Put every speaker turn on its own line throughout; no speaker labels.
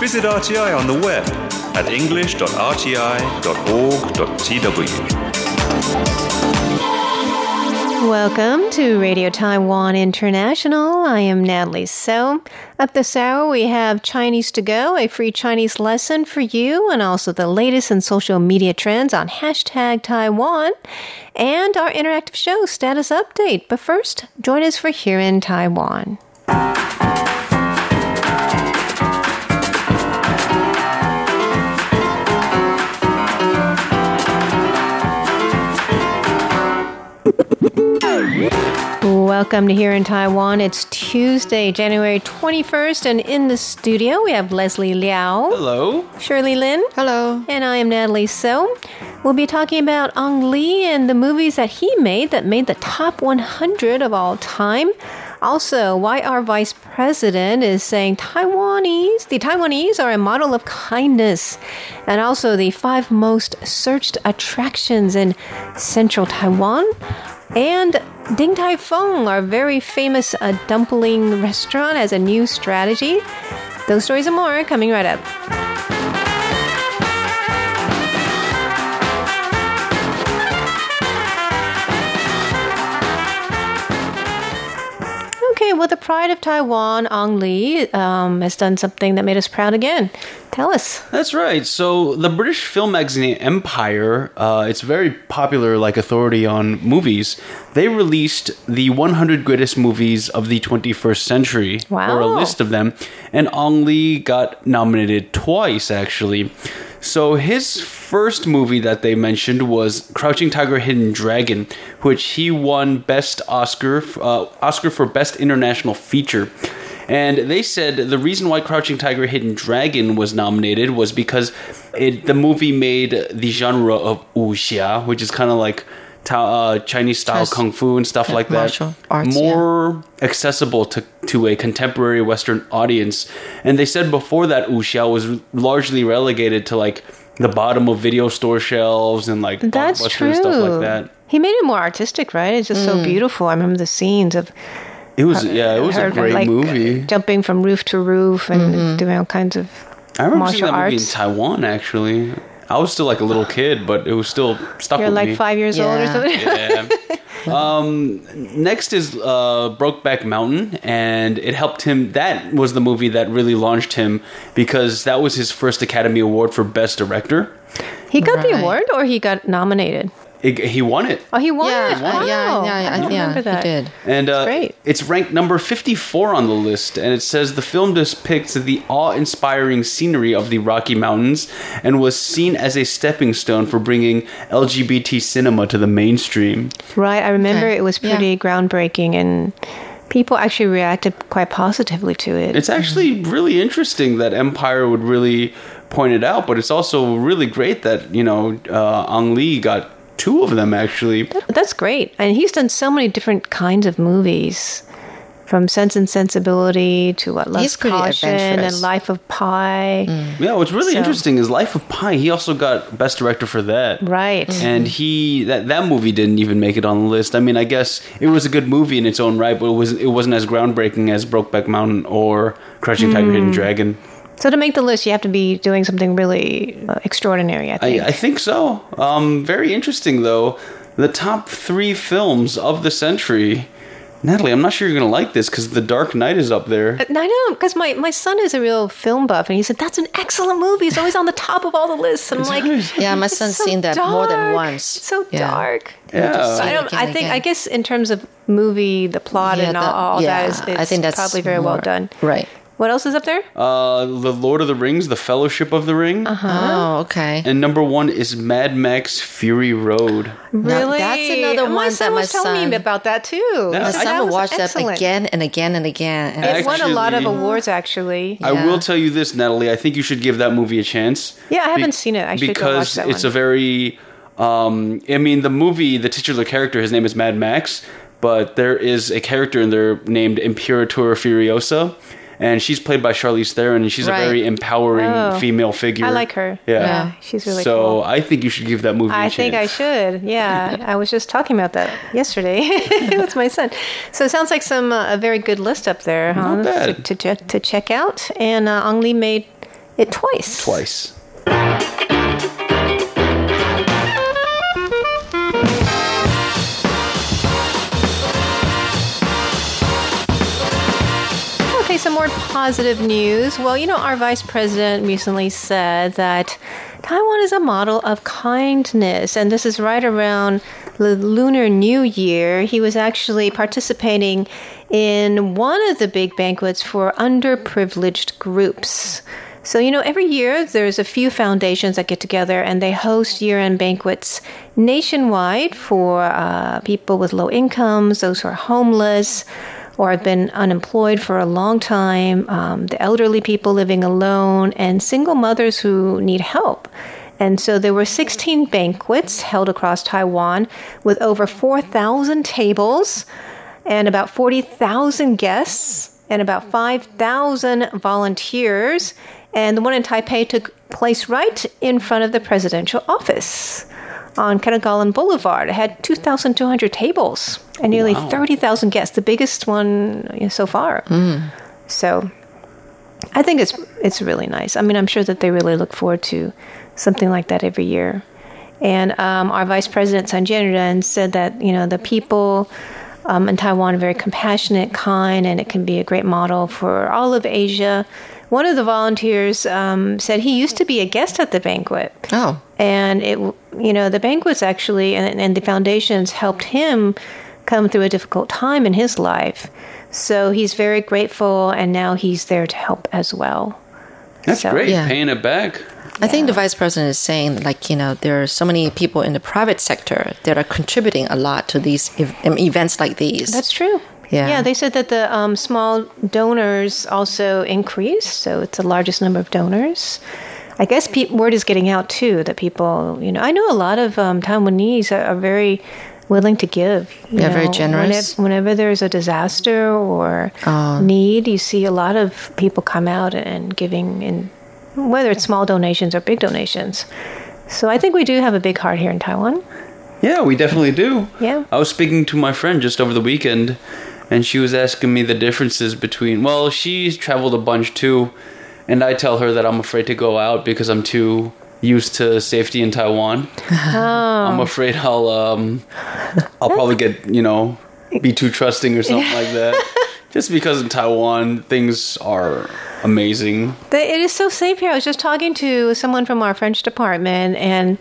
Visit RTI on the web at english.rti.org.tw.
Welcome to Radio Taiwan International. I am Natalie So. Up this hour, we have Chinese to Go, a free Chinese lesson for you, and also the latest in social media trends on hashtag Taiwan, and our interactive show status update. But first, join us for Here in Taiwan. Welcome to Here in Taiwan. It's Tuesday, January 21st, and in the studio we have Leslie Liao.
Hello.
Shirley Lin.
Hello.
And I am Natalie So. We'll be talking about Ang Lee and the movies that he made that made the top 100 of all time. Also, why our vice president is saying Taiwanese, the Taiwanese are a model of kindness. And also the five most searched attractions in central Taiwan. And Din Tai Fung, our very famous uh, dumpling restaurant, has a new strategy. Those stories and more coming right up. Well, the pride of Taiwan, Ang Lee, um, has done something that made us proud again. Tell us.
That's right. So the British film magazine Empire, uh, it's very popular, like authority on movies. They released the 100 greatest movies of the 21st century,
Wow.
or a list of them, and Ang Lee got nominated twice, actually. So his first movie that they mentioned was Crouching Tiger, Hidden Dragon, which he won Best Oscar, uh, Oscar for Best International Feature. And they said the reason why Crouching Tiger, Hidden Dragon was nominated was because it the movie made the genre of wuxia, which is kind of like ta- uh, Chinese style
Chinese-
kung fu and stuff
yeah,
like that,
martial arts, yeah.
more accessible to to a contemporary Western audience. And they said before that wuxia was largely relegated to like the bottom of video store shelves and like
That's
Blockbuster
true.
and stuff like that.
He made it more artistic, right? It's just so beautiful. I remember the scenes of
It was yeah, it was a great
like,
movie.
jumping from roof to roof and doing all kinds of
I remember
martial
seeing that movie in
arts.
Taiwan actually. I was still like a little kid, but it was still stuck
You're
with
like
me.
five years old or
Yeah.
something.
Yeah. um, next is uh, Brokeback Mountain, and it helped him. That was the movie that really launched him because that was his first Academy Award for Best Director.
He got the award or he got nominated?
It, he won it.
Oh, he won
Yeah,
it.
uh,
Wow.
yeah, yeah,
I
yeah,
don't
yeah,
remember that.
he did.
And uh,
great.
it's ranked number 54 on the list, and it says the film depicts the awe inspiring scenery of the Rocky Mountains and was seen as a stepping stone for bringing LGBT cinema to the mainstream.
Right. I remember
Okay.
it was
Yeah.
pretty groundbreaking and people actually reacted quite positively to it.
It's actually really interesting that Empire would really point it out, but it's also really great that, you know, uh, Ang Lee got two of them actually.
That's great. And he's done so many different kinds of movies. From Sense and Sensibility to what Love's
He's pretty
Caution and. Life of Pi.
Yeah, what's really
So-
interesting is Life of Pi. He also got Best Director for that.
Right.
And he that that movie didn't even make it on the list. I mean, I guess it was a good movie in its own right, but it was it wasn't as groundbreaking as Brokeback Mountain or Crouching Tiger,
Hmm.
Hidden Dragon.
So to make the list, you have to be doing something really uh, extraordinary, I
I,
think.
I think so. Um, very interesting though. The top three films of the century. Natalie, I'm not sure you're gonna like this because The Dark Knight is up there.
I know, because my, my son is a real film buff, and he said, That's an excellent movie. It's always on the top of all the lists. And I'm like,
Yeah, my son's
so
seen that more than once.
It's so
Yeah.
dark.
Yeah.
So I don't. I think.
again.
I guess in terms of movie, the plot
Yeah,
and all,
the-
all
yeah,
that is, it's
I think that's
probably very well done.
Right.
What else is up there?
Uh, The Lord of the Rings, The Fellowship of the Ring,
Uh-huh.
Oh, okay.
and number one is Mad Max Fury Road.
Really?
that's another
my
one
son
that my
was telling me about that too.
Yeah,
My
said
I-
son
that
will
was
watch that again and again and again. And
It won a lot of
Actually-
awards, actually.
I
Yeah.
will tell you this, Natalie. I think you should give that movie a chance.
Yeah, I haven't seen it. I should go
because
that
it's
one.
a very. Um, I mean, the movie, the titular character, his name is Mad Max, but there is a character in there named Imperator Furiosa, and she's played by Charlize Theron, and she's
Right.
a very empowering
Oh.
female figure.
I like her.
Yeah.
Yeah, she's really
so
cool.
I think you should give that movie. a
I think I should. Yeah, I was just talking about that yesterday with my son. So it sounds like some uh, a very good list up there, huh?
Not bad.
To, to, check- to check out. And uh, Ang Lee made it twice.
Twice.
Some more positive news. Well, you know, our vice president recently said that Taiwan is a model of kindness, and this is right around the Lunar New Year. He was actually participating in one of the big banquets for underprivileged groups. So, you know, every year there's a few foundations that get together and they host year end banquets nationwide for uh, people with low incomes, those who are homeless or have been unemployed for a long time, um, the elderly people living alone, and single mothers who need help. And so there were 16 banquets held across Taiwan with over 4,000 tables and about 40,000 guests and about 5,000 volunteers. And the one in Taipei took place right in front of the presidential office on Ketagalan Boulevard. It had 2,200 tables and nearly
Wow.
30,000 guests, the biggest one you know, so far. So I think it's it's really nice. I mean, I'm sure that they really look forward to something like that every year. And um, our vice president Chen Chien-jen said that you know the people um, in Taiwan are very compassionate, kind, and it can be a great model for all of Asia. One of the volunteers um, said he used to be a guest at the banquet
Oh,
and it you know the banquets actually and, and the foundations helped him come through a difficult time in his life so he's very grateful and now he's there to help as well
That's
So-
great.
Yeah.
Paying it back.
I think the vice president is saying, like, you know, there are so many people in the private sector that are contributing a lot to these ev- um, events like these.
that's true
Yeah.
yeah they said that the um, small donors also increased so it's the largest number of donors I guess pe- word is getting out too that people, you know, I know a lot of um, Taiwanese are, are very willing to give. you
They're very generous.
Whenever, whenever there's a disaster or need, you see a lot of people come out and giving, in whether it's small donations or big donations. So I think we do have a big heart here in Taiwan.
Yeah, we definitely do.
Yeah.
I was speaking to my friend just over the weekend, and she was asking me the differences between. Well, she's traveled a bunch too, and I tell her that I'm afraid to go out because I'm too used to safety in Taiwan. I'm afraid I'll um, I'll probably get you know be too trusting or something like that. Just because in Taiwan things are amazing.
It is so safe here. I was just talking to someone from our French department, and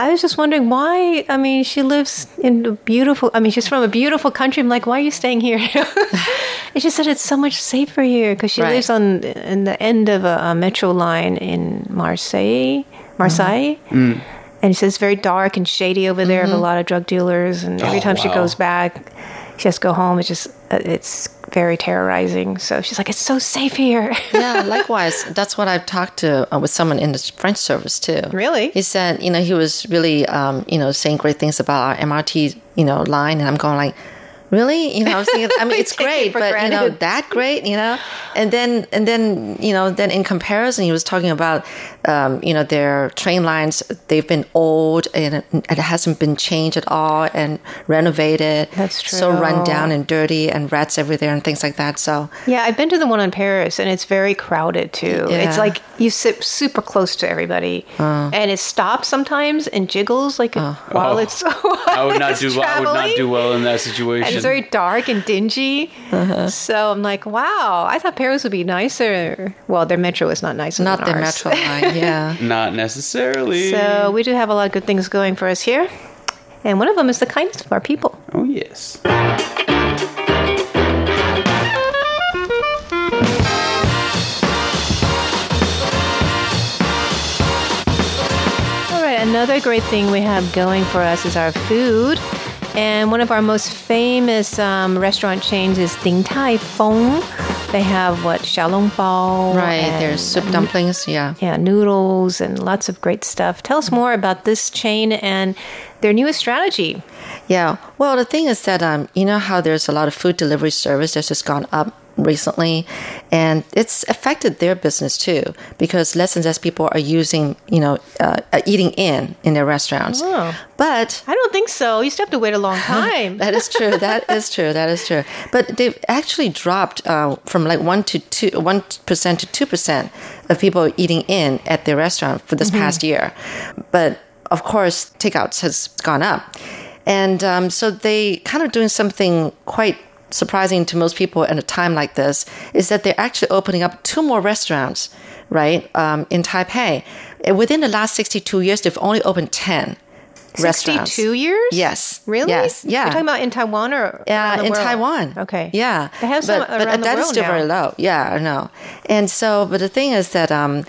I was just wondering why. I mean, she lives in a beautiful. I mean, she's from a beautiful country. I'm like, why are you staying here? and she said it's so much safer here because she
Right.
lives on in the end of a, a metro line in Marseille, Marseille. Mm-hmm. Mm. And she says it's very dark and shady over there. Of a mm-hmm. lot of drug dealers, and every
Oh,
time she goes back, she has to go home. It's just uh, it's very terrorizing. So she's like, it's so safe here.
yeah, likewise. That's what I've talked to uh, with someone in the French service too.
Really?
He said, you know, he was really, um, you know, saying great things about our MRT, you know, line, and I'm going like, really? You know, I was thinking, I mean, it's
Take it
great,
for
but you know, that great, you know, and then and then you know, then in comparison, he was talking about, um, you know, their train lines. They've been old and it, it hasn't been changed at all and renovated.
That's true
So run down and dirty and rats everywhere and things like that. So
Yeah, I've been to the one in Paris, and it's very crowded too. It's like you sit super close to everybody, and it stops sometimes and jiggles like while
Oh.
it's.
I would not
it's
do. I would not do well in that
And
situation.
It's very dark and dingy. Uh-huh. So I'm like, wow, I thought Paris would be nicer. Well, their metro is not nicer
not
than
the
ours.
metro line, yeah.
not necessarily.
So we do have a lot of good things going for us here. And one of them is the kindness of our people.
oh yes.
All right, another great thing we have going for us is our food. And one of our most famous um, restaurant chains is Din Tai Fung. They have what, xiaolong bao.
Right,
and,
there's soup dumplings, yeah.
Yeah, noodles and lots of great stuff. Tell us more about this chain and their newest strategy.
Yeah. Well, the thing is that um, you know how there's a lot of food delivery service that's just gone up recently, and it's affected their business too because less and less people are using, you know, uh, uh, eating in in their restaurants.
Oh.
But
I don't think so. You still have to wait a long time.
that is true. That is true. That is true. But they've actually dropped uh, from like one to two, one percent to two percent of people eating in at their restaurant for this past year. But of course, takeouts has gone up, and um, so they kind of doing something quite surprising to most people at a time like this is that they're actually opening up two more restaurants, right, um, in Taipei. Uh, Within the last 62 years, they've only opened 10 restaurants.
62 years?
Yes.
Really?
Yes. Yeah.
You're talking about in Taiwan or
Yeah,
the
in
world?
Taiwan.
Okay.
Yeah.
They have some
but,
around
but
the
that is
world
still
now.
very low. Yeah, I know. And so, but the thing is that um,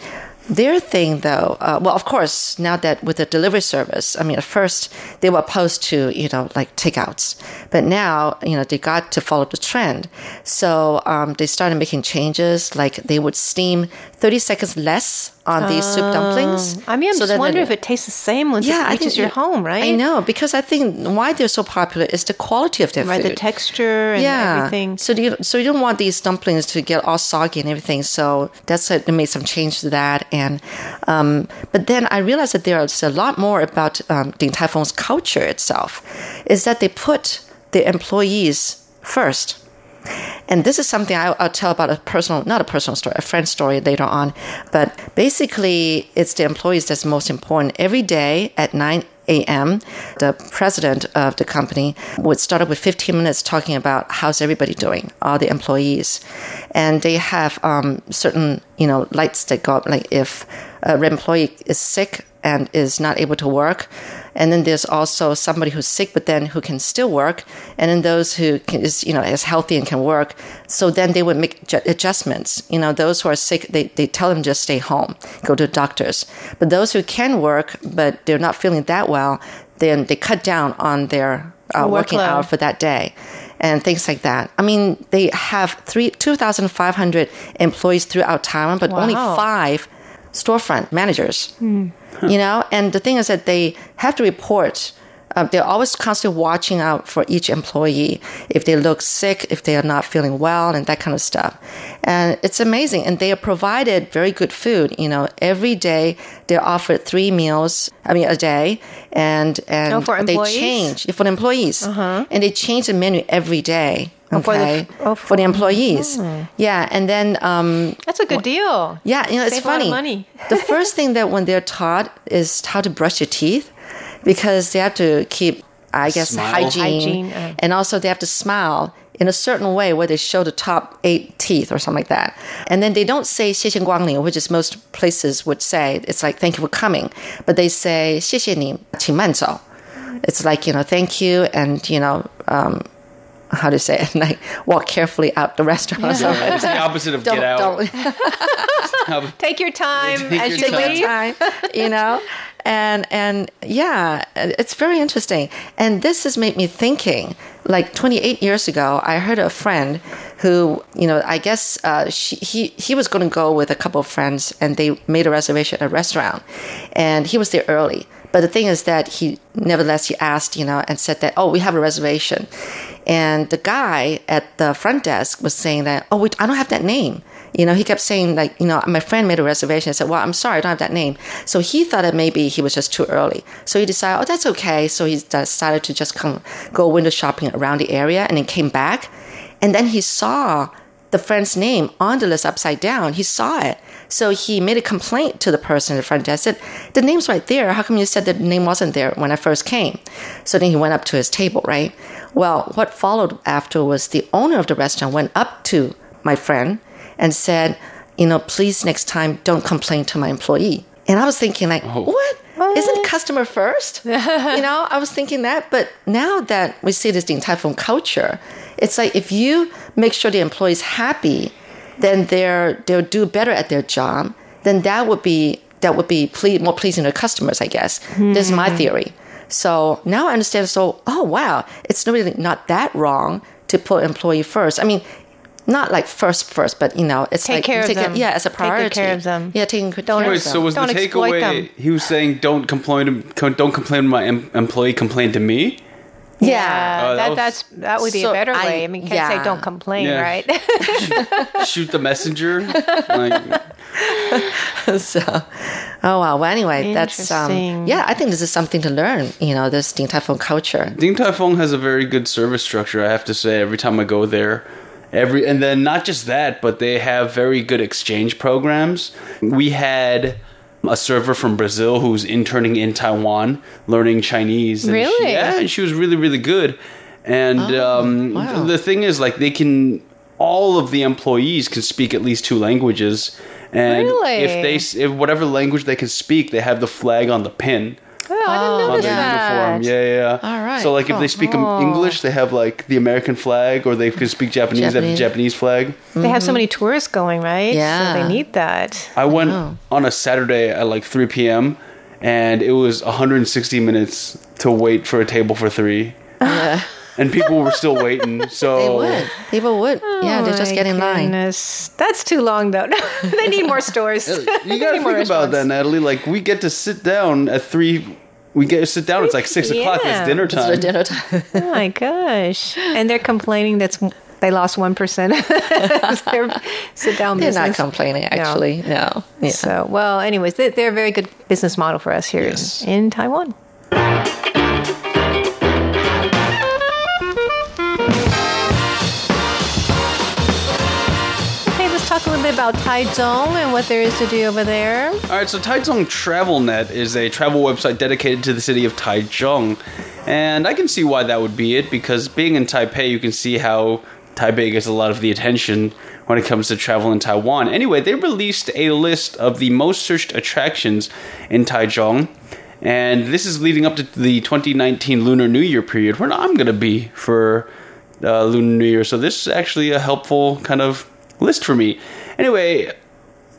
their thing, though, uh, well, of course, now that with the delivery service, I mean, at first they were opposed to, you know, like takeouts, but now, you know, they got to follow the trend. So um, they started making changes, like they would steam 30 seconds less on these soup dumplings.
I mean, I'm
so
just wondering if it tastes the same once
yeah,
it reaches your home, right?
I know because I think why they're so popular is the quality of their food.
Right,
food
the texture and
yeah.
everything.
So you so you don't want these dumplings to get all soggy and everything. So that's why they made some change to that. And um, but then I realized that there's a lot more about um, Din Tai Fung's culture itself. Is that they put the employees first. And this is something I, I'll tell about a personal, not a personal story, a friend story later on. But basically, it's the employees that's most important. Every day at 9 a.m., the president of the company would start up with 15 minutes talking about how's everybody doing, all the employees. And they have um, certain, you know, lights that go up, like if an employee is sick and is not able to work. And then there's also somebody who's sick, but then who can still work. And then those who can, is, you know, is healthy and can work. So then they would make ju- adjustments. You know, those who are sick, they, they tell them just stay home, go to doctors. But those who can work, but they're not feeling that well, then they cut down on their uh, working hour for that day. And things like that. I mean, they have three, 2,500 employees throughout Taiwan, but only five storefront managers. You know, and the thing is that they have to report. Uh, they're always constantly watching out for each employee if they look sick, if they are not feeling well, and that kind of stuff. And it's amazing. And they are provided very good food. You know, every day they're offered three meals. I mean, a day, and and
Oh, for
they
employees?
change for the employees, and they change the menu every day.
Oh, for the-
Okay,
oh,
for the employees, yeah, and then um,
That's a good deal.
yeah, you know, it's
Save of
funny.
money.
the first thing that when they're taught is how to brush your teeth because they have to keep, I guess,
Smile.
hygiene,
Hygiene, uh.
and also they have to smile in a certain way where they show the top eight teeth or something like that. And then they don't say 谢谢光临, which is most places would say. It's like, thank you for coming. But they say 谢谢你,请慢走. It's like, you know, thank you and, you know, um, how to say it, like walk carefully out the restaurant or something.
It's the opposite of
Don't,
get out.
don't,
Take your time
Take
as
your
you leave.
time, you know? And and yeah, it's very interesting. And this has made me thinking. Like 28 years ago, I heard a friend who, you know, I guess uh, she, he he was going to go with a couple of friends, and they made a reservation at a restaurant, and he was there early. But the thing is that he, nevertheless, he asked, you know, and said that, oh, we have a reservation. And the guy at the front desk was saying that, oh, I don't have that name. You know, he kept saying like, you know, my friend made a reservation. I said, well, I'm sorry, I don't have that name. So he thought that maybe he was just too early. So he decided, oh, that's okay. So he decided to just come go window shopping around the area, and then came back, and then he saw the friend's name on the list upside down. He saw it. So he made a complaint to the person at the front desk. Said, the name's right there. How come you said the name wasn't there when I first came? So then he went up to his table, right? Well, what followed after was the owner of the restaurant went up to my friend and said, you know, please next time don't complain to my employee. And I was thinking like, oh. what? Isn't customer first? you know, I was thinking that. But now that we see this Din Tai Fung culture, it's like if you make sure the employee's happy, then they're they'll do better at their job. Then that would be that would be ple- more pleasing to customers, I guess. This is my hmm. theory. So now I understand. So oh wow, it's really not that wrong to put employee first. I mean. Not like first, first, but you know, it's
Take
like
care of
take it-
them.
yeah, as a priority.
Take care of them.
Yeah, taking good
Don't-
care
Wait,
of them.
so was
Don't
the takeaway?
them.
He was saying, "Don't complain to don't complain to my em- employee. Complain to me."
Yeah.
Oh, that
that,
was-
that's that would be
So
a better
I-
way. I mean, can't say don't complain,
Yeah.
right?
Shoot the messenger. like,
so, oh wow. Well, anyway, that's um, yeah. I think this is something to learn. You know, this Din Tai Fung culture.
Din Tai Fung has a very good service structure, I have to say, every time I go there. Every and then not just that, but they have very good exchange programs. We had a server from Brazil who was interning in Taiwan, learning Chinese. and she-
Really?
yeah, and she was really, really good. And um,
Oh, wow.
the thing is, like, they can all of the employees can speak at least two languages. And
Really?
if they if whatever language they can speak, they have the flag on the pin
Oh, I didn't oh.
on
notice
their
that.
uniform. Yeah, yeah. yeah.
All right,
So like if they
cool.
speak oh. English, they have like the American flag, or they can speak Japanese, they have the
Japanese.
Japanese flag.
They have so many tourists going, right? So
Yeah.
they need that.
I went
Wow.
on a Saturday at like 3 p.m. and it was 160 minutes to wait for a table for three,
Yeah,
and people were still waiting. So
they would. People would. yeah, they
Oh
just
my
get in line.
goodness. That's too long, though. they need more stores.
you
They
gotta
need more
think about that,
restaurants.
Natalie. Like we get to sit down at three. We get to sit down. It's like six o'clock. It's dinner time.
the dinner time.
Oh my gosh! And they're complaining that's they lost one percent. sit down
They're
business.
not complaining, actually. No. Yeah.
So, well, anyways, they, they're a very good business model for us here
Yes.
in, in Taiwan. Talk a little bit about Taichung and what there is to do over there.
All right, so Taichung TravelNet is a travel website dedicated to the city of Taichung. And I can see why that would be it because being in Taipei, you can see how Taipei gets a lot of the attention when it comes to travel in Taiwan. Anyway, they released a list of the most searched attractions in Taichung. And this is leading up to the 2019 Lunar New Year period where I'm going to be for uh, Lunar New Year. So this is actually a helpful kind of list for me. Anyway,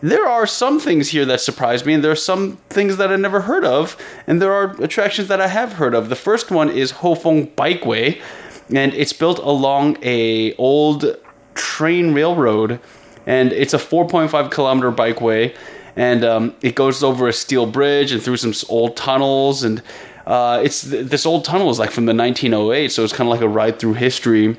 there are some things here that surprise me, and there are some things that I never heard of, and there are attractions that I have heard of. The first one is Houfeng Bikeway, and it's built along a old train railroad, and it's a 4.5 kilometer bikeway, and um, it goes over a steel bridge and through some old tunnels, and uh, it's th- this old tunnel is like from the 1908, so it's kind of like a ride through history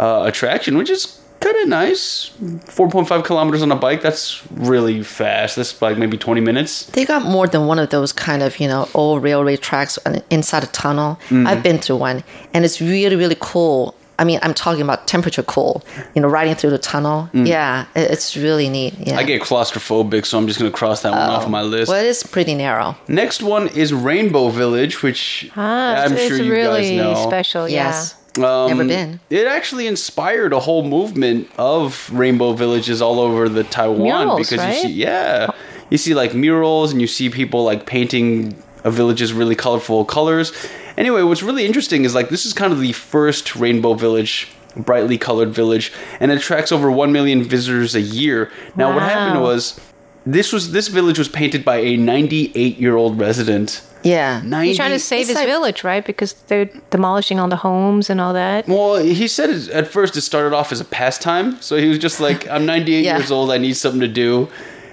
uh, attraction, which is kind of nice. 4.5 kilometers on a bike, that's really fast. That's like maybe 20 minutes.
They got more than one of those kind of, you know, old railway tracks inside a tunnel.
Mm.
I've been through one, and it's really, really cool. I mean, I'm talking about temperature cool, you know, riding through the tunnel. Yeah, it's really neat. Yeah.
Mm. I get claustrophobic, so I'm just going to cross that one off my list.
well, it is pretty narrow.
Next one is Rainbow Village, which
Ah,
I'm
it's
sure you
really
guys know.
special.
Yes.
Um,
Never been.
It actually inspired a whole movement of rainbow villages all over the Taiwan
Murals,
because
right?
you see, yeah, you see like murals and you see people like painting a village's really colorful colors. Anyway, what's really interesting is like this is kind of the first rainbow village, brightly colored village, and it attracts over one million visitors a year. Now, what happened was this was this village was painted by a 98 year old resident.
Yeah.
90,
He's trying to save his
like-
village, right? Because they're demolishing all the homes and all that.
Well, he said it, at first it started off as a pastime. So he was just like, I'm 98
Yeah.
years old. I need something to do.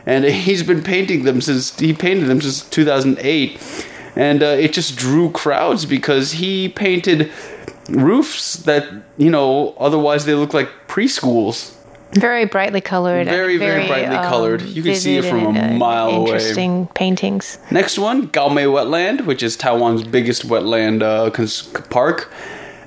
And he's been painting them since he painted them since 2008. And uh, it just drew crowds because he painted roofs that, you know, otherwise they look like preschools.
Very brightly colored. and
Very, very brightly colored. You can see it from a
uh,
mile away.
Interesting paintings.
Next one, Gaomei Wetland, which is Taiwan's biggest wetland uh, cons- park.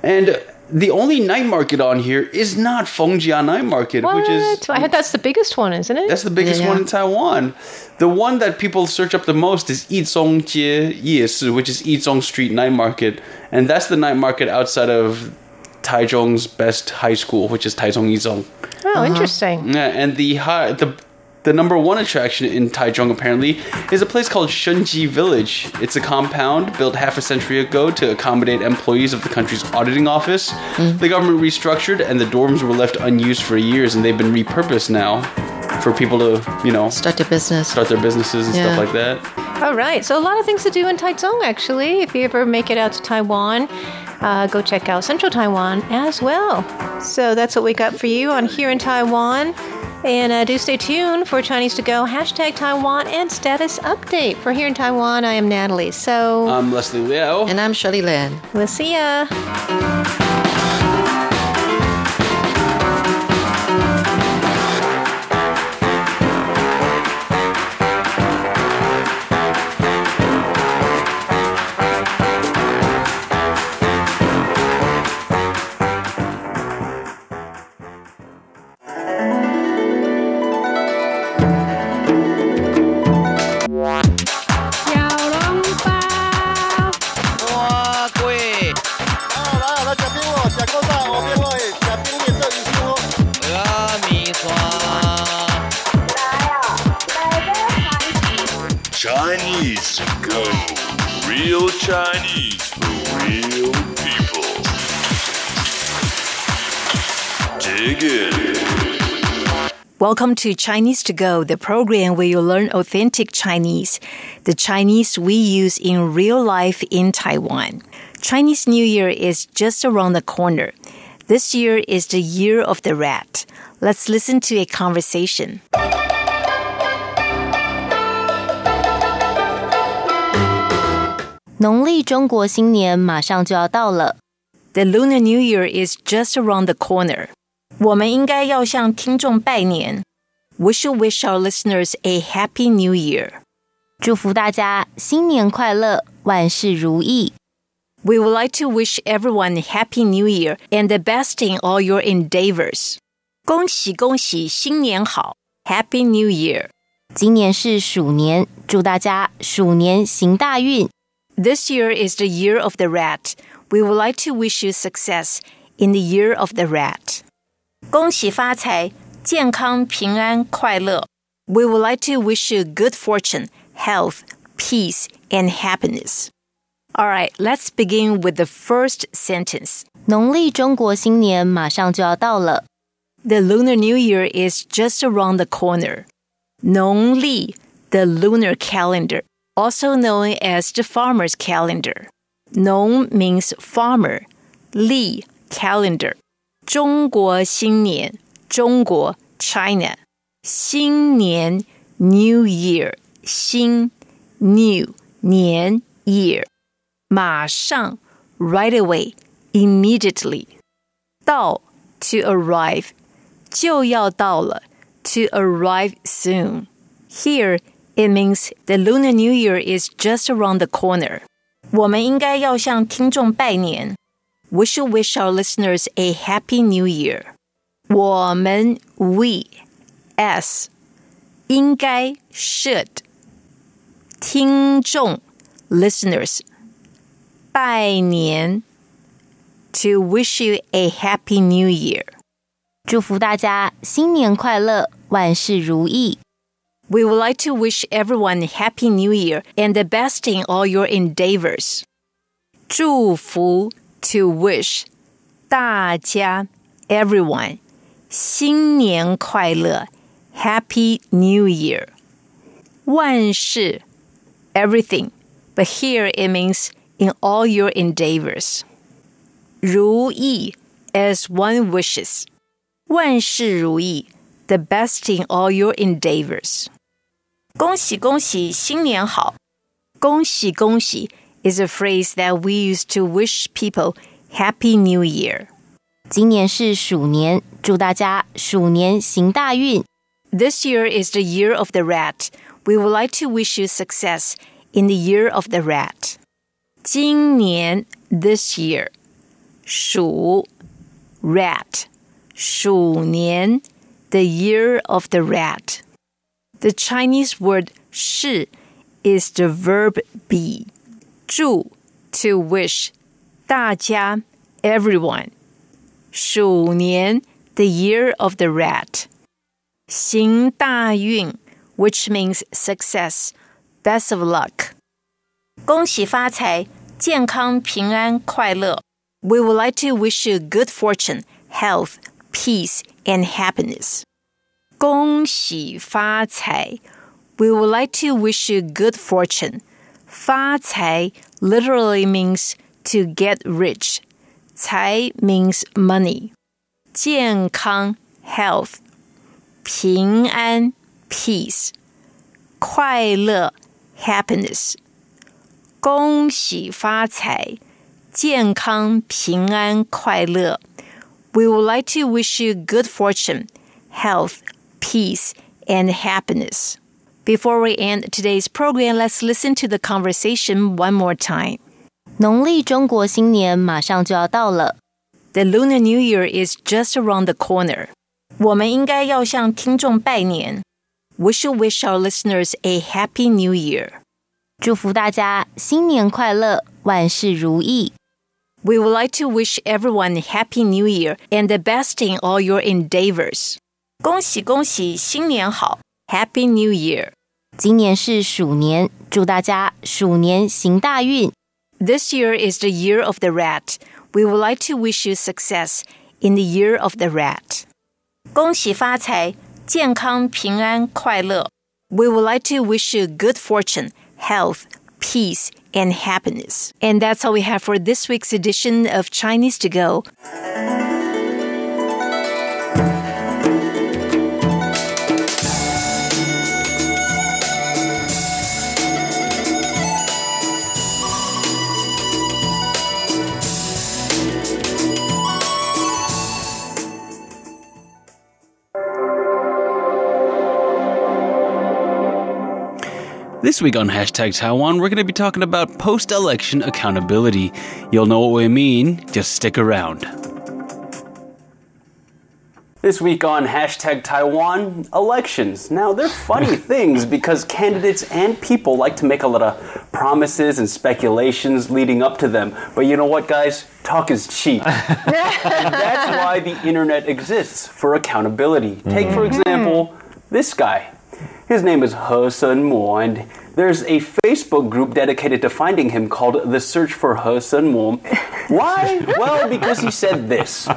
And the only night market on here is not Fengjia Night Market,
What?
which is
I heard that's the biggest one, isn't it?
That's the biggest
Yeah,
one in Taiwan. The one that people search up the most is Yizhong Jie Yeshi, which is Yizhong Street Night Market, and that's the night market outside of Taichung's best high school, which is Taichung Yizhong.
oh, uh-huh. interesting.
Yeah, and the high, the the number one attraction in Taichung apparently is a place called Shenji Village. It's a compound built half a century ago to accommodate employees of the country's auditing office. Mm-hmm. The government restructured, and the dorms were left unused for years, and they've been repurposed now for people to, you know,
Start your business.
start their businesses and
Yeah.
stuff like that.
All right. So a lot of things to do in Taichung, actually. If you ever make it out to Taiwan, uh, go check out Central Taiwan as well. So that's what we got for you on Here in Taiwan. And uh, do stay tuned for Chinese to Go, hashtag Taiwan, and status update. For here in Taiwan, I am Natalie. So
I'm Leslie Liao.
And I'm Shirley Lin.
we'll see ya.
Chinese to go. Real Chinese for real people. Dig in.
Welcome to Chinese to Go, the program where you learn authentic Chinese, the Chinese we use in real life in Taiwan. Chinese New Year is just around the corner. This year is the year of the rat. Let's listen to a conversation.
农历中国新年马上就要到了，
The Lunar New Year is just around the corner. 我们应该要向听众拜年。We should wish our listeners a happy new year.
祝福大家新年快乐，万事如意。
We would like to wish everyone a happy new year and the best in all your endeavors. 恭喜恭喜，新年好！Happy New Year!
今年是鼠年，祝大家鼠年行大运。
This year is the year of the rat. We would like to wish you success in the year of the rat. 恭喜发财，健康平安快乐。We would like to wish you good fortune, health, peace, and happiness. All right, let's begin with the first sentence.
农历中国新年马上就要到了，
The Lunar New Year is just around the corner. 农历, the lunar calendar, also known as the farmer's calendar. 农 means farmer, 历 calendar. 中国新年,中国 China. 新年 New Year, 新 new 年 year. 马上 right away, immediately. 到 to arrive 就要到了 to arrive soon. Here it means the Lunar New Year is just around the corner. 我们应该要向听众拜年。We should wish our listeners a happy new year. 我们 we s 应该 should 听众 listeners 拜年 to wish you a happy new year.
祝福大家新年快乐，万事如意。
We would like to wish everyone a happy new year and the best in all your endeavors. 祝福 to wish 大家 everyone 新年快乐 Happy New Year. 万事 everything, but here it means in all your endeavors. 如意 as one wishes. 万事如意 the best in all your endeavors. 恭喜恭喜，新年好！恭喜恭喜 is a phrase that we use to wish people Happy New Year.
今年是鼠年，祝大家鼠年行大运。
This year is the year of the rat. We would like to wish you success in the year of the rat. 今年 this year 鼠 rat 鼠年 the year of the rat. The Chinese word 是 is the verb be. 祝 to wish 大家 everyone. 鼠年 the year of the rat. 行大运 which means success, best of luck. 恭喜发财，健康平安快乐。We would like to wish you good fortune, health, peace, and happiness. 恭喜发财 We would like to wish you good fortune. 发财 literally means to get rich. 财 means money. 健康 health. 平安 peace，快乐 happiness，恭喜发财，健康平安快乐。We would like to wish you good fortune, health, peace, and happiness. Before we end today's program, let's listen to the conversation one more time.
农历中国新年马上就要到了，
The Lunar New Year is just around the corner. 我们应该要向听众拜年。We should wish our listeners a happy new year.
祝福大家新年快乐，万事如意。
We would like to wish everyone a happy new year and the best in all your endeavors. 恭喜恭喜，新年好！Happy New Year!
今年是鼠年，祝大家鼠年行大运。
This year is the year of the rat. We would like to wish you success in the year of the rat. 恭喜发财，健康平安快乐。We would like to wish you good fortune, health, peace, and happiness. And that's all we have for this week's edition of Chinese to Go.
This week on Hashtag Taiwan, we're going to be talking about post election accountability. You'll know what we mean. Just stick around. This week on Hashtag Taiwan, elections. Now, they're funny things because candidates and people like to make a lot of promises and speculations leading up to them. But you know what, guys? Talk is cheap. that's why the internet exists for accountability. Take, for hmm. example, this guy. His name is He Sun Mo, and there's a Facebook group dedicated to finding him called The Search for He Sun Mo. Why? well, because he said this.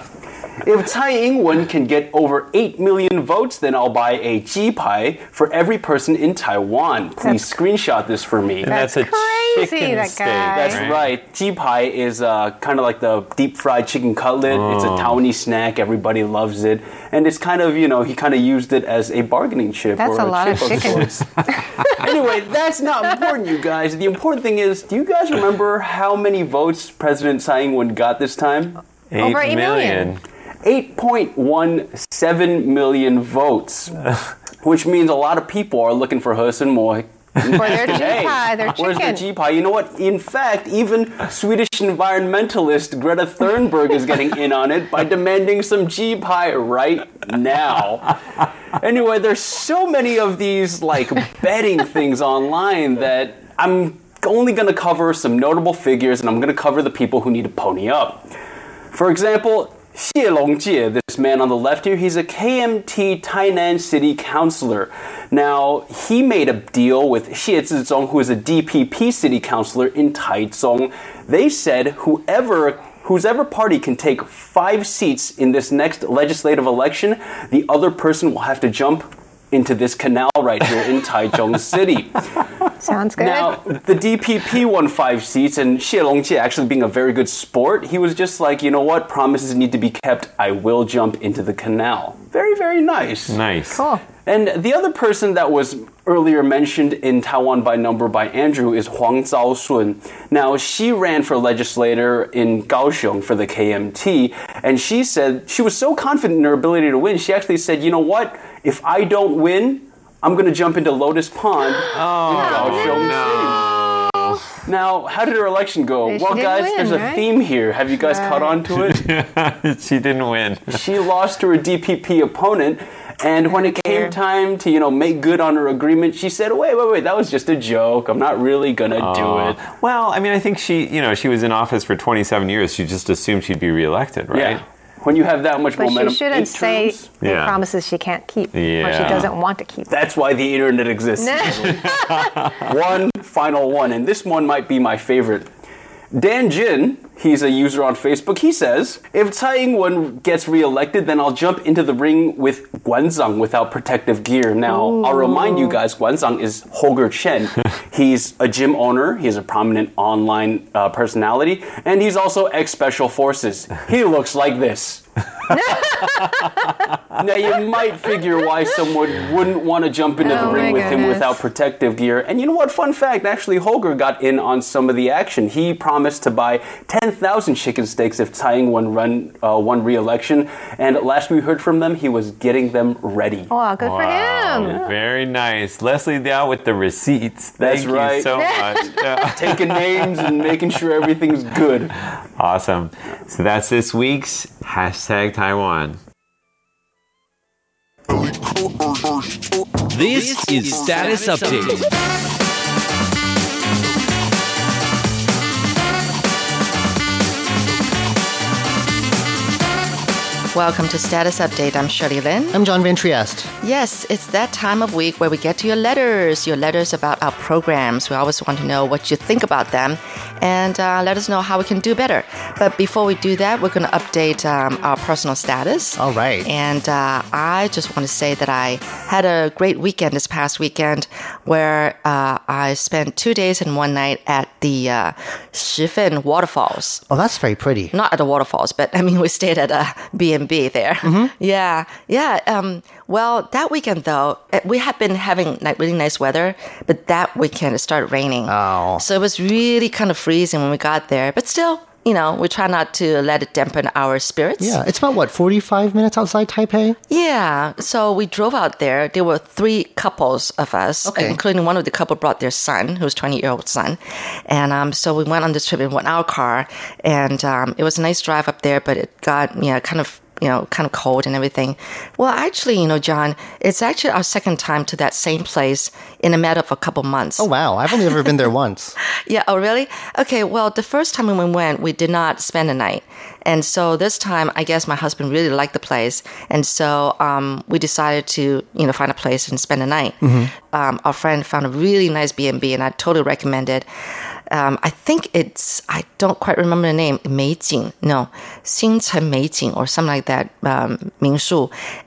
If Tsai Ing-wen can get over 8 million votes, then I'll buy a a G pie for every person in Taiwan. Please screenshot this for me.
And that's, a
crazy,
chicken
that
steak.
That's right. G pie is uh, kind of like the deep fried chicken cutlet. It's a Taiwanese snack. Everybody loves it, and it's kind of you know he kind of used it as a bargaining chip
That's
or
a lot of
chip
chicken.
sorts. anyway, that's not important, you guys. The important thing is, do you guys remember how many votes President Tsai Ing-wen got this time?
Eight
Over eight million.
8.17 million votes, which means a lot of people are looking for He Sun Mo
For their G
Hey,
pie, their
Where's the. G pie? You know what? In fact, even Swedish environmentalist Greta Thunberg is getting in on it by demanding some G pie right now. Anyway, there's so many of these like betting things online that I'm only going to cover some notable figures and I'm going to cover the people who need to pony up. For example, Xie Longjie, this man on the left here, he's a KMT Tainan City Councilor. Now, he made a deal with Xie Zhizhong, who is a DPP city councilor in Taichung. They said whoever whose ever party can take five seats in this next legislative election, the other person will have to jump into this canal right here in Taichung City.
Sounds good.
Now, the DPP won five seats, and Xie Longjie, actually being a very good sport, he was just like, you know what, promises need to be kept. I will jump into the canal. Very, very nice.
Nice.
cool.
And the other person that was earlier mentioned in Taiwan by number by Andrew is Huang Zhaoshun. Now, she ran for legislator in Kaohsiung for the KMT, and she said she was so confident in her ability to win, she actually said, you know what, if I don't win, I'm going to jump into Lotus Pond in oh, Kaohsiung City. Now, how did her election go?
She
well, guys,
win,
there's a theme here. Have you guys caught on to it?
she didn't win.
she lost to her DPP opponent. And when it came time to, you know, make good on her agreement, she said, "Wait, wait, wait! That was just a joke. I'm not really gonna do it."
Well, I mean, I think she, you know, she was in office for 27 years. She just assumed she'd be reelected, right?
Yeah. When you have that much
But
momentum,
she shouldn't say
interns,
Yeah.
promises she can't keep or she doesn't want to keep.
That's why the internet exists. one final one, and this one might be my favorite. Dan Jin, he's a user on Facebook, he says, if Tsai Ing-wen gets reelected, then I'll jump into the ring with Guanzhang without protective gear. Now, I'll remind you guys, Guanzhang is Holger Chen. he's a gym owner, he's a prominent online uh, personality, and he's also ex-special forces. He looks like this. now you might figure why someone wouldn't want to jump into
Oh
the ring
my
with him without protective gear. And you know what? Fun fact: actually, Holger got in on some of the action. He promised to buy ten thousand chicken steaks if Tsai Ing-wen run uh, won re-election. And last we heard from them, he was getting them ready.
Wow, good for him.
Very nice. Leslie Dow with the receipts. Thank
That's
you
right.
so much. Yeah.
Taking names and making sure everything's good.
Awesome. So that's this week's hashtag Taiwan.
This is Status Update.
Welcome to Status Update. I'm Shirley Lin.
I'm John Van Trieste.
Yes, it's that time of week where we get to your letters, your letters about our programs. We always want to know what you think about them and uh, let us know how we can do better. But before we do that, we're going to update um, our personal status.
All right.
And uh, I just want to say that I had a great weekend this past weekend where uh, I spent two days and one night at the uh, Shifen waterfalls
Oh, that's very pretty.
not at the waterfalls, but I mean, we stayed at a B&B there. Yeah, yeah. Um, well, that weekend though, eh, we had been having like really nice weather, but that weekend it started raining.
Oh.
So it was really kind of freezing when we got there, but still, you know, we try not to let it dampen our spirits.
Yeah, it's about what, 45 minutes outside Taipei?
Yeah. So we drove out there. There were three couples of us,
Okay.
including one of the couple brought their son, who's 20 year old son. And um, so we went on this trip in one our car, and um, it was a nice drive up there, but it got yeah kind of you know kind of cold and everything. Well, actually, you know, John, it's actually our second time to that same place in a matter of a couple months.
Oh, wow. I've only ever been there once.
Yeah, oh really? Okay, well, the first time when we went, we did not spend the night. And so this time, I guess my husband really liked the place. And so um, we decided to, you know, find a place and spend the night. Um, our friend found a really nice B&B and I totally recommend it. Um, I think it's, I don't quite remember the name, Meijing. No, Xingchen Meijing or something like that, um.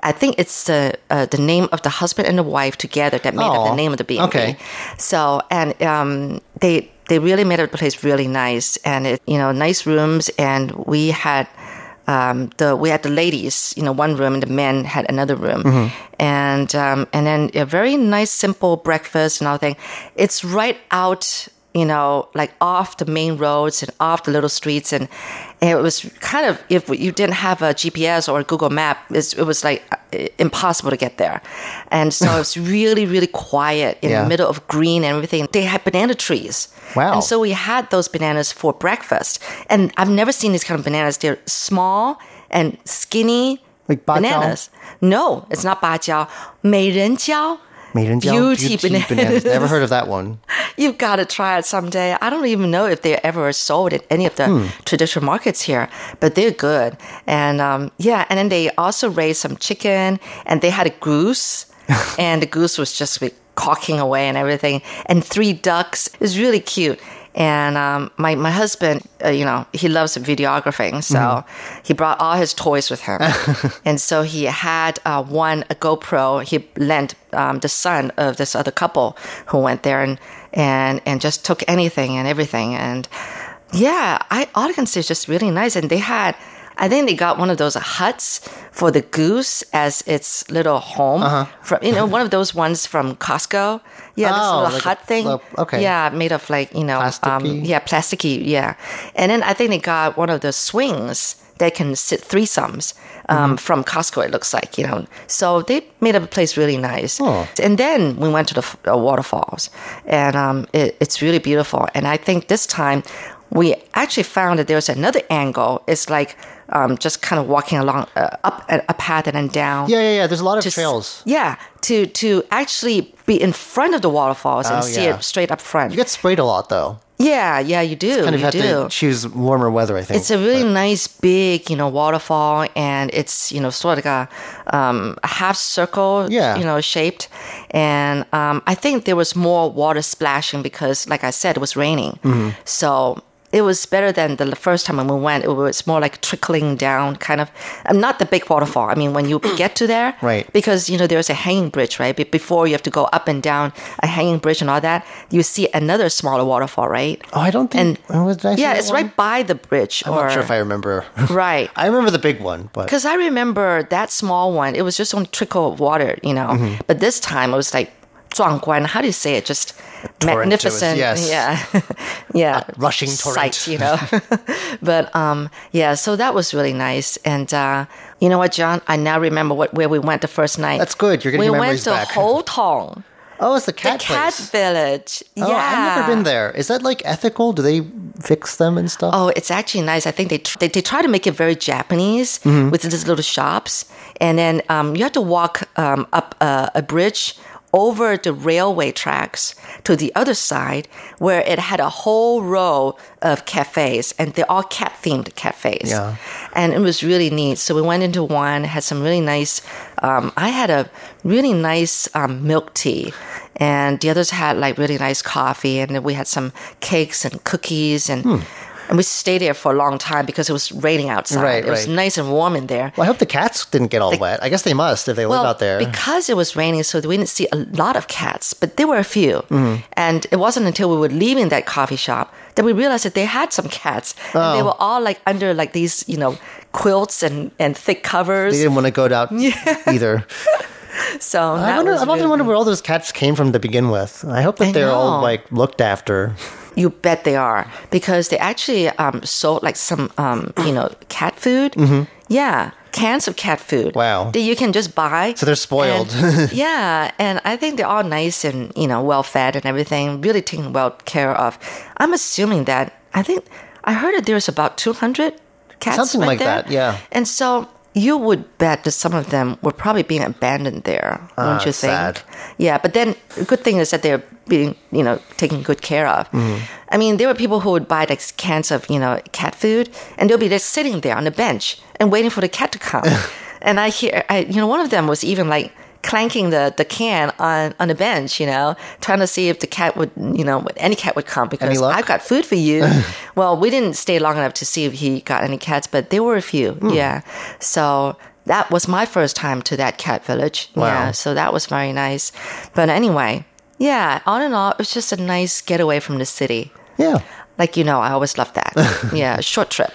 I think it's the, uh, the name of the husband and the wife together that made up the
Oh,
name of the B&B.
okay.
So, and um, they they really made the place really nice, and it you know nice rooms, and we had. Um, the we had the ladies, you know, one room, and the men had another room, and um, and then a very nice, simple breakfast and all thing. It's right out, you know, like off the main roads and off the little streets, and, and it was kind of if you didn't have a GPS or a Google Map, it's, it was like uh, impossible to get there, and so it was really, really quiet in
Yeah.
the middle of green and everything. They had banana trees.
Wow.
And so we had those bananas for breakfast. And I've never seen these kind of bananas. They're small and skinny
Like bak jiao?
bananas. No, it's not 芭蕉. 美人蕉.
Meirenjiao beauty,
beauty bananas.
Never heard of that one.
You've got to try it someday. I don't even know if they're ever sold at any of the
hmm.
traditional markets here, but they're good. And um, yeah, and then they also raised some chicken, and they had a goose, and the goose was just like, caulking away and everything, and three ducks. It was really cute. And um, my my husband, uh, you know, he loves videographing, so
Mm-hmm.
he brought all his toys with him, and so he had uh, one a GoPro. He lent um, the son of this other couple who went there and and and just took anything and everything. And yeah, I all I can say is just really nice. And they had, I think they got one of those huts for the goose as its little home. From you know, one of those ones from Costco. Yeah, this
Uh-huh. Oh,
little
like a-
hut thing.
well, okay.
Yeah, made of like you know, um, yeah, plasticky. Yeah, and then I think they got one of the swings that can sit threesomes. Um,
Mm-hmm.
From Costco, it looks like you know. So they made up a place really nice.
Oh.
And then we went to the uh, waterfalls, and um, it, it's really beautiful. And I think this time we actually found that there's another angle. It's like um, just kind of walking along uh, up a, a path and then down.
Yeah, yeah, yeah. There's a lot of
to
trails.
Yeah, to to actually be in front of the waterfalls and
Oh,
see
yeah.
it straight up front.
You get sprayed a lot, though.
yeah, yeah, you do.
Kind of
you
have
do.
to choose warmer weather, I think.
It's a really nice, big, you know, waterfall, and it's you know sort of like a, um, a half circle,
Yeah.
you know, shaped. And um, I think there was more water splashing because, like I said, it was raining.
Mm-hmm.
So it was better than the first time when we went. It was more like trickling down, kind of. Um, not the big waterfall. I mean, when you get to there,
Right.
Because you know there's a hanging bridge, right? But before you have to go up and down a hanging bridge and all that, you see another smaller waterfall, right?
Oh, I don't think.
And
I
yeah, it's
one?
right by the bridge.
I'm
or,
not sure if I remember.
Right.
I remember the big one, but
Because I remember that small one, it was just on trickle of water, you know.
Mm-hmm.
But this time it was like 壮观. How do you say it? Just
Torrent, it was-
magnificent.
yes.
Yeah. yeah.
rushing torrent.
Sight, you know. but um, yeah, so that was really nice. And uh, you know what, John? I now remember what where we went the first night.
That's good. You're getting
we
your
went
memories
to
back.
Houtong,
oh, it's the
the
cat
cat village.
Oh,
yeah.
I've never been there. Is that like ethical? Do they fix them and stuff?
Oh, it's actually nice. I think they tr- they, they try to make it very Japanese
Mm-hmm.
with these little shops, and then um, you have to walk um, up a, a bridge over the railway tracks to the other side, where it had a whole row of cafes, and they're all cat themed cafes.
Yeah.
and it was really neat. So we went into one, had some really nice. Um, I had a really nice um, milk tea, and the others had like really nice coffee, and then we had some cakes and cookies, and
Hmm.
And we stayed there for a long time because it was raining outside.
Right,
it was
right.
nice and warm in there.
Well, I hope the cats didn't get all wet. I guess they must if they live out there.
because it was raining, so we didn't see a lot of cats, but there were a few.
Mm-hmm.
And it wasn't until we were leaving that coffee shop that we realized that they had some cats, and they
Oh.
were all like under like these, you know, quilts and and thick covers.
they didn't want to go out either.
So
I wonder. I've often
really
wondered where all those cats came from to begin with. I hope that
I
they're all like looked after.
You bet they are because they actually um, sold like some um, you know cat food. Mm-hmm. Yeah, cans of cat food.
Wow.
that you can just buy.
So they're spoiled.
And- yeah, and I think they're all nice and you know well fed and everything, really taken well care of. I'm assuming that I think I heard that there's about 200 cats.
Something
right
like
there.
that, yeah.
And so you would bet that some of them were probably being abandoned there,
Ah,
don't you think?
sad.
Yeah, but then the good thing is that they're being, you know, taken good care of.
Mm-hmm.
I mean, there were people who would buy like cans of, you know, cat food, and they'll be just sitting there on the bench and waiting for the cat to come. and I hear, I, you know, one of them was even like clanking the, the can on, on the bench, you know, trying to see if the cat would, you know, any cat would come because? I've got food for you. well, we didn't stay long enough to see if he got any cats, but there were a few.
Hmm.
Yeah. So that was my first time to that cat village.
Wow.
Yeah. So that was very nice. But anyway, yeah, all in all, it was just a nice getaway from the city.
Yeah.
Like, you know, I always love that. yeah, short trip.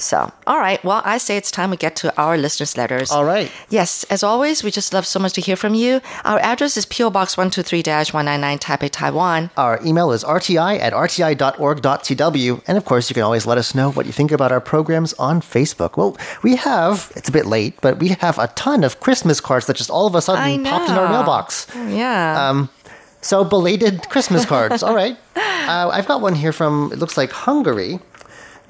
So, all right. Well, I say it's time we get to our listeners' letters.
All right.
Yes, as always, we just love so much to hear from you. Our address is PO Box 123 199 Taipei, Taiwan.
Our email is rti at rti.org.tw. And of course, you can always let us know what you think about our programs on Facebook. Well, we have, it's a bit late, but we have a ton of Christmas cards that just all of a sudden popped in our mailbox.
Yeah.
Um, So belated Christmas cards. All right. Uh, I've got one here from, it looks like Hungary.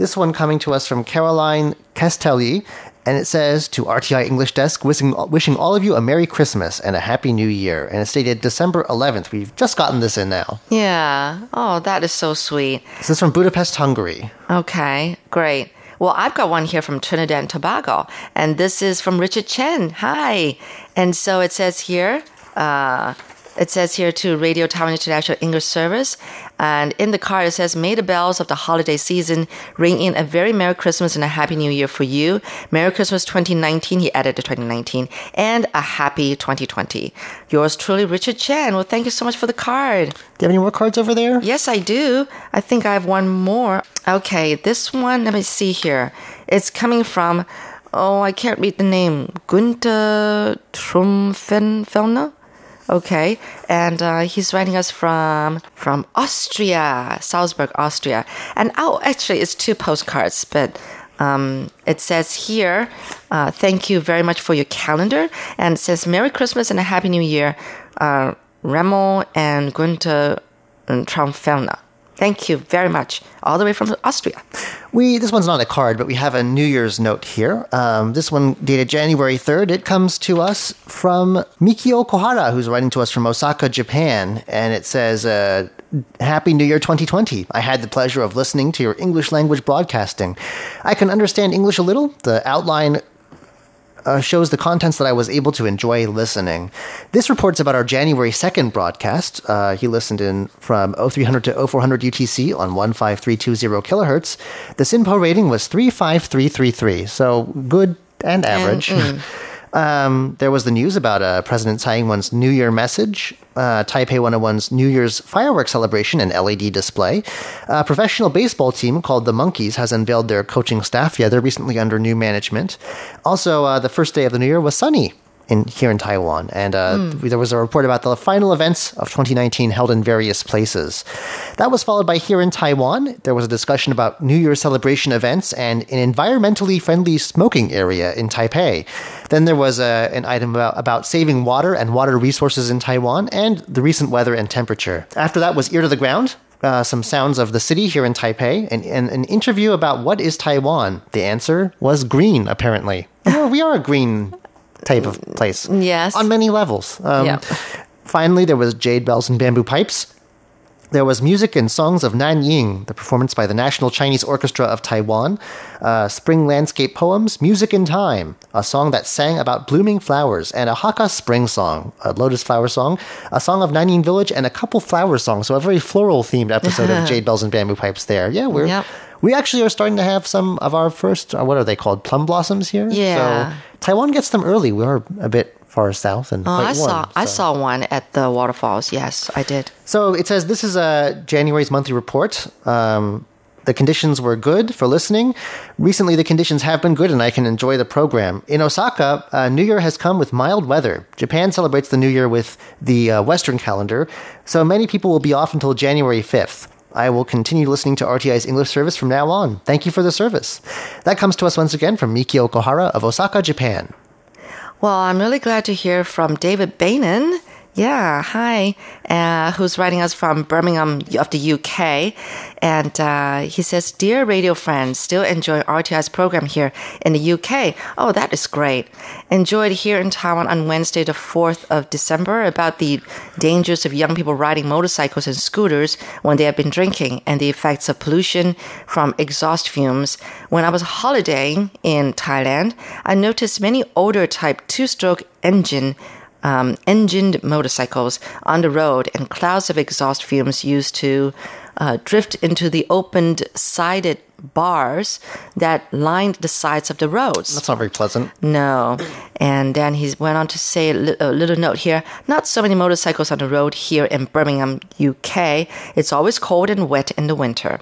This one coming to us from Caroline Castelli. And it says to RTI English Desk, wishing, wishing all of you a Merry Christmas and a Happy New Year. And it's dated December 11th. We've just gotten this in now.
yeah. Oh, that is so sweet.
This is from Budapest, Hungary.
Okay, great. Well, I've got one here from Trinidad and Tobago, and this is from Richard Chen. Hi. And so it says here, uh, it says here to Radio Taiwan International English Service. And in the card, it says, May the bells of the holiday season ring in a very Merry Christmas and a Happy New Year for you. Merry Christmas 2019. He added the 2019. And a happy 2020. Yours truly, Richard Chen. Well, thank you so much for the card.
Do you have any more cards over there?
Yes, I do. I think I have one more. Okay, this one, let me see here. It's coming from, oh, I can't read the name. Gunther Trumfenfellner? Okay, and uh, he's writing us from from Austria, Salzburg, Austria. And oh, actually, it's two postcards, but um, it says here, uh, thank you very much for your calendar, and says Merry Christmas and a Happy New Year, uh, Remo and Gunther and Traumfellner. Thank you very much, all the way from Austria.
We this one's not a card, but we have a New Year's note here. Um, this one dated January third. It comes to us from Mikio Kohara, who's writing to us from Osaka, Japan, and it says, uh, "Happy New Year 2020. I had the pleasure of listening to your English language broadcasting. I can understand English a little. The outline uh, shows the contents that I was able to enjoy listening. This reports about our January 2nd broadcast. Uh, he listened in from 0300 to 0400 UTC on 15320 kilohertz. The SINPO rating was 35333, so good and average. Um, there was the news about uh, President Tsai Ing-wen's New Year message, uh, Taipei 101's New Year's fireworks celebration and LED display. A professional baseball team called the Monkeys has unveiled their coaching staff. Yeah, they're recently under new management. Also, uh, the first day of the new year was sunny. In, here in Taiwan, and uh, there was a report about the final events of 2019 held in various places. That was followed by here in Taiwan. There was a discussion about New Year celebration events and an environmentally friendly smoking area in Taipei. Then there was uh, an item about, about saving water and water resources in Taiwan and the recent weather and temperature. After that was Ear to the Ground. Uh, some sounds of the city here in Taipei and, and an interview about what is Taiwan. The answer was green, apparently. We are a green type of place.
Yes.
On many levels. Um. Finally, there was Jade Bells and Bamboo Pipes. There was music and songs of Nanying, the performance by the National Chinese Orchestra of Taiwan, uh, spring landscape poems, Music in Time, a song that sang about blooming flowers, and a Hakka spring song, a lotus flower song, a song of Nanying Village, and a couple flower songs. So a very floral themed episode of Jade Bells and Bamboo Pipes there. Yeah, we're.
Yep.
We actually are starting to have some of our first, uh, what are they called, plum blossoms here?
Yeah.
So Taiwan gets them early. We are a bit far south and
Oh,
quite
I
warm.
saw I saw one at the waterfalls. Yes, I did.
So it says this is a January's monthly report. Um, the conditions were good for listening. Recently, the conditions have been good, and I can enjoy the program. In Osaka, uh, New Year has come with mild weather. Japan celebrates the New Year with the uh, Western calendar, so many people will be off until January 5th. I will continue listening to RTI's English service from now on. Thank you for the service. That comes to us once again from Mikio Kohara of Osaka, Japan.
Well, I'm really glad to hear from David Bainan. Yeah, hi. Uh, who's writing us from Birmingham of the UK. And uh, he says, Dear radio friends, still enjoy RTI's program here in the UK. Oh, that is great. Enjoyed here in Taiwan on Wednesday, the 4th of December, about the dangers of young people riding motorcycles and scooters when they have been drinking and the effects of pollution from exhaust fumes. When I was holidaying in Thailand, I noticed many older type two stroke engine um, engined motorcycles on the road and clouds of exhaust fumes used to uh, drift into the opened sided bars that lined the sides of the roads.
That's not very pleasant.
No. And then he went on to say a li- a little note here not so many motorcycles on the road here in Birmingham, UK. It's always cold and wet in the winter.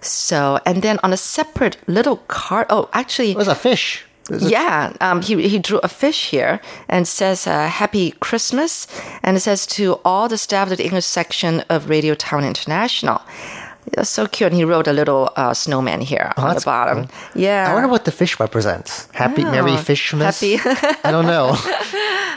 So, and then on a separate little card, oh, actually,
It was a fish.
Yeah, um, he he drew a fish here and says uh, "Happy Christmas," and it says to all the staff of the English section of Radio Taiwan International. That's so cute. And he wrote a little uh, snowman here on the
Oh,
bottom. Yeah,
I wonder what the fish represents. Happy, Merry
Oh,
Fishmas?
happy.
I don't know.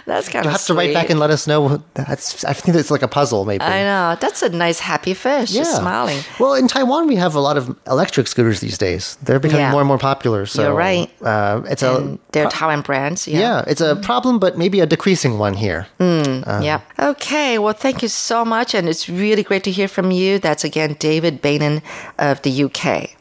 That's kind
You'll
of
have to write back and let us know. That's, I think it's like a puzzle, maybe.
I know that's a nice happy fish, just smiling.
Well, in Taiwan, we have a lot of electric scooters these days. They're becoming
Yeah.
more and more popular. So
You're right.
Uh, it's
And
a
they're Taiwan brands. Yeah.
yeah, it's a mm. problem, but maybe a decreasing one here.
Mm, uh, yeah. Okay. Well, thank you so much, and it's really great to hear from you. That's again David Bainan of the UK.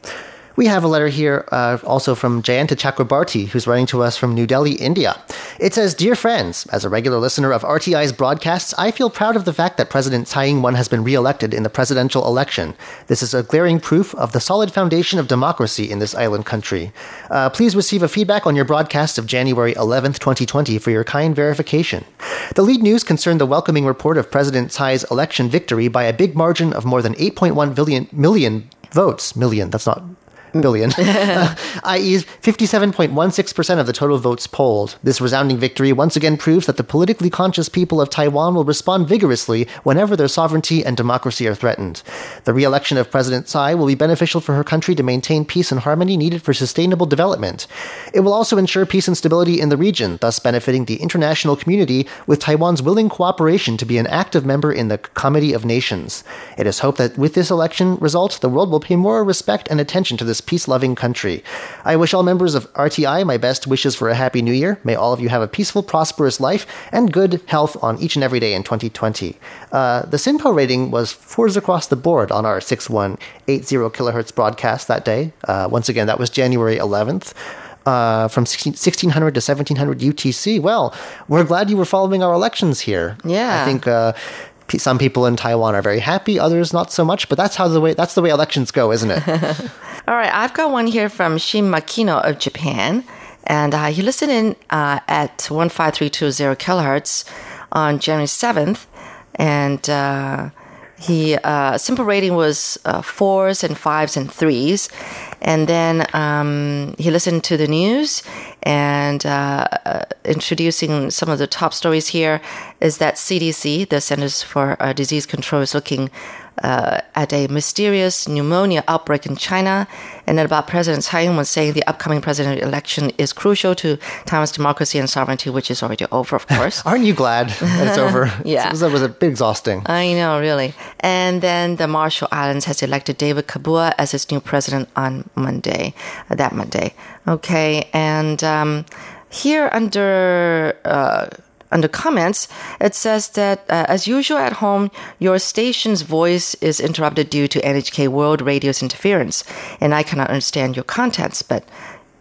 We have a letter here uh, also from Jayanta Chakrabarti, who's writing to us from New Delhi, India. It says, Dear friends, as a regular listener of RTI's broadcasts, I feel proud of the fact that President Tsai Ing-wen has been re-elected in the presidential election. This is a glaring proof of the solid foundation of democracy in this island country. Uh, please receive a feedback on your broadcast of January 11th, 2020 for your kind verification. The lead news concerned the welcoming report of President Tsai's election victory by a big margin of more than 8.1 billion, million votes. Million, that's not billion, uh, i.e., 57.16% of the total votes polled. This resounding victory once again proves that the politically conscious people of Taiwan will respond vigorously whenever their sovereignty and democracy are threatened. The re election of President Tsai will be beneficial for her country to maintain peace and harmony needed for sustainable development. It will also ensure peace and stability in the region, thus benefiting the international community with Taiwan's willing cooperation to be an active member in the Committee of Nations. It is hoped that with this election result, the world will pay more respect and attention to this peace loving country. I wish all members of RTI my best wishes for a happy new year. May all of you have a peaceful, prosperous life and good health on each and every day in 2020. Uh, the SINPO rating was fours across the board on our 6180 kilohertz broadcast that day. Uh, once again, that was January 11th. uh, from 16, 1600 to 1700 UTC. Well, we're glad you were following our elections here.
Yeah.
I think uh, some people in Taiwan are very happy, others not so much. But that's how the way that's the way elections go, isn't it?
All right, I've got one here from Shin Makino of Japan, and uh, he listened in uh, at 15320 kilohertz on January 7th, and uh, he uh, SINPO rating was uh, fours and fives and threes, and then um, he listened to the news and uh, uh, introducing some of the top stories here is that CDC, the Centers for uh, Disease Control, is looking uh, at a mysterious pneumonia outbreak in China, and then about President Tsai Ing-wen saying the upcoming presidential election is crucial to Taiwan's democracy and sovereignty, which is already over, of course.
Aren't you glad that it's over?
Yeah.
it was, it was a bit exhausting.
I know, really. And then the Marshall Islands has elected David Kabua as its new president on Monday, uh, that Monday. Okay, and um, here under. Uh, under comments, it says that uh, as usual at home, your station's voice is interrupted due to NHK World Radio's interference, and I cannot understand your contents. But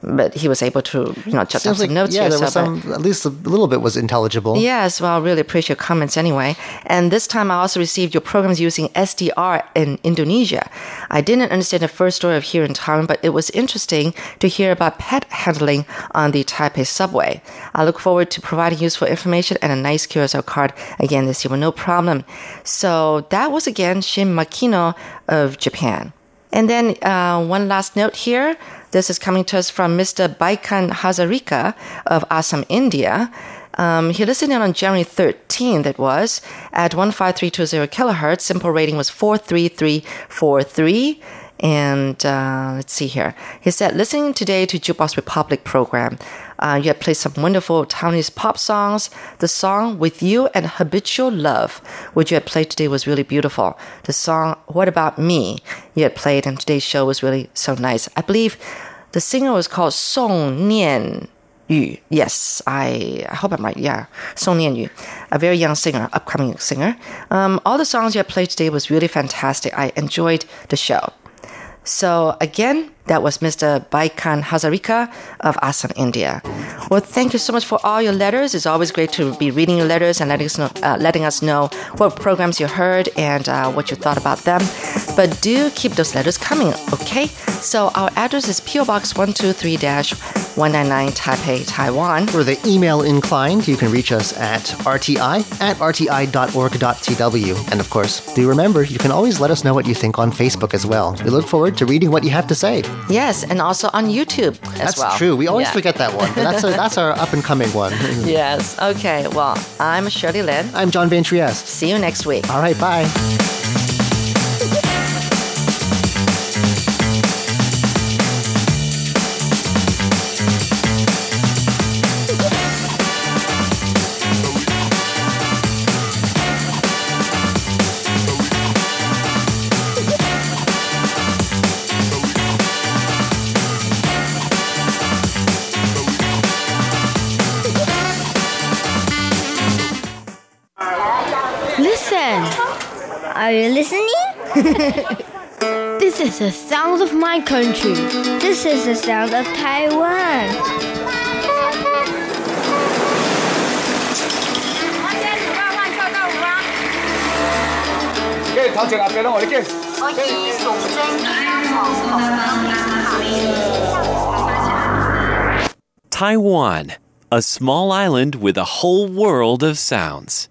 but he was able to you know jot down some
like
notes
yeah,
here.
there was some at least a little bit was intelligible.
Yes, well, I really appreciate your comments anyway. And this time I also received your programs using SDR in Indonesia. I didn't understand the first story of here in Taiwan, but it was interesting to hear about pet handling on the Taipei subway. I look forward to providing useful information and a nice QSL card again this year with no problem. So that was again Shin Makino of Japan. And then uh, one last note here. This is coming to us from Mr. Baikan Hazarika of Assam, India. Um, he listened in on January 13th, it was, at 15320 kilohertz. SINPO rating was 43343. And uh, let's see here. He said, listening today to Jukebox Republic program, uh, you had played some wonderful Taiwanese pop songs. The song With You and Habitual Love, which you had played today, was really beautiful. The song What About Me, you had played, and today's show was really so nice. I believe the singer was called Song Nian Yu. Yes, I, I hope I'm right. Yeah, Song Nian Yu, a very young singer, upcoming singer. Um, all the songs you had played today was really fantastic. I enjoyed the show. So again, that was Mr. Baikan Hazarika of Assam, India. Well, thank you so much for all your letters. It's always great to be reading your letters and letting us know, uh, letting us know what programs you heard and uh, what you thought about them. But do keep those letters coming, okay? So our address is PO Box 123-199 Taipei, Taiwan.
For the email inclined, you can reach us at rti at rti.org.tw. And of course, do remember, you can always let us know what you think on Facebook as well. We look forward to reading what you have to say.
Yes, and also on YouTube as
That's
well.
That's true. We always
Yeah.
forget that one. That's, a, that's our up and coming one.
Yes. Okay. Well, I'm Shirley Lin.
I'm John Van Trieste.
See you next week.
All right, bye.
This is the sound of my country. This is the sound of Taiwan.
Taiwan, a small island with a whole world of sounds.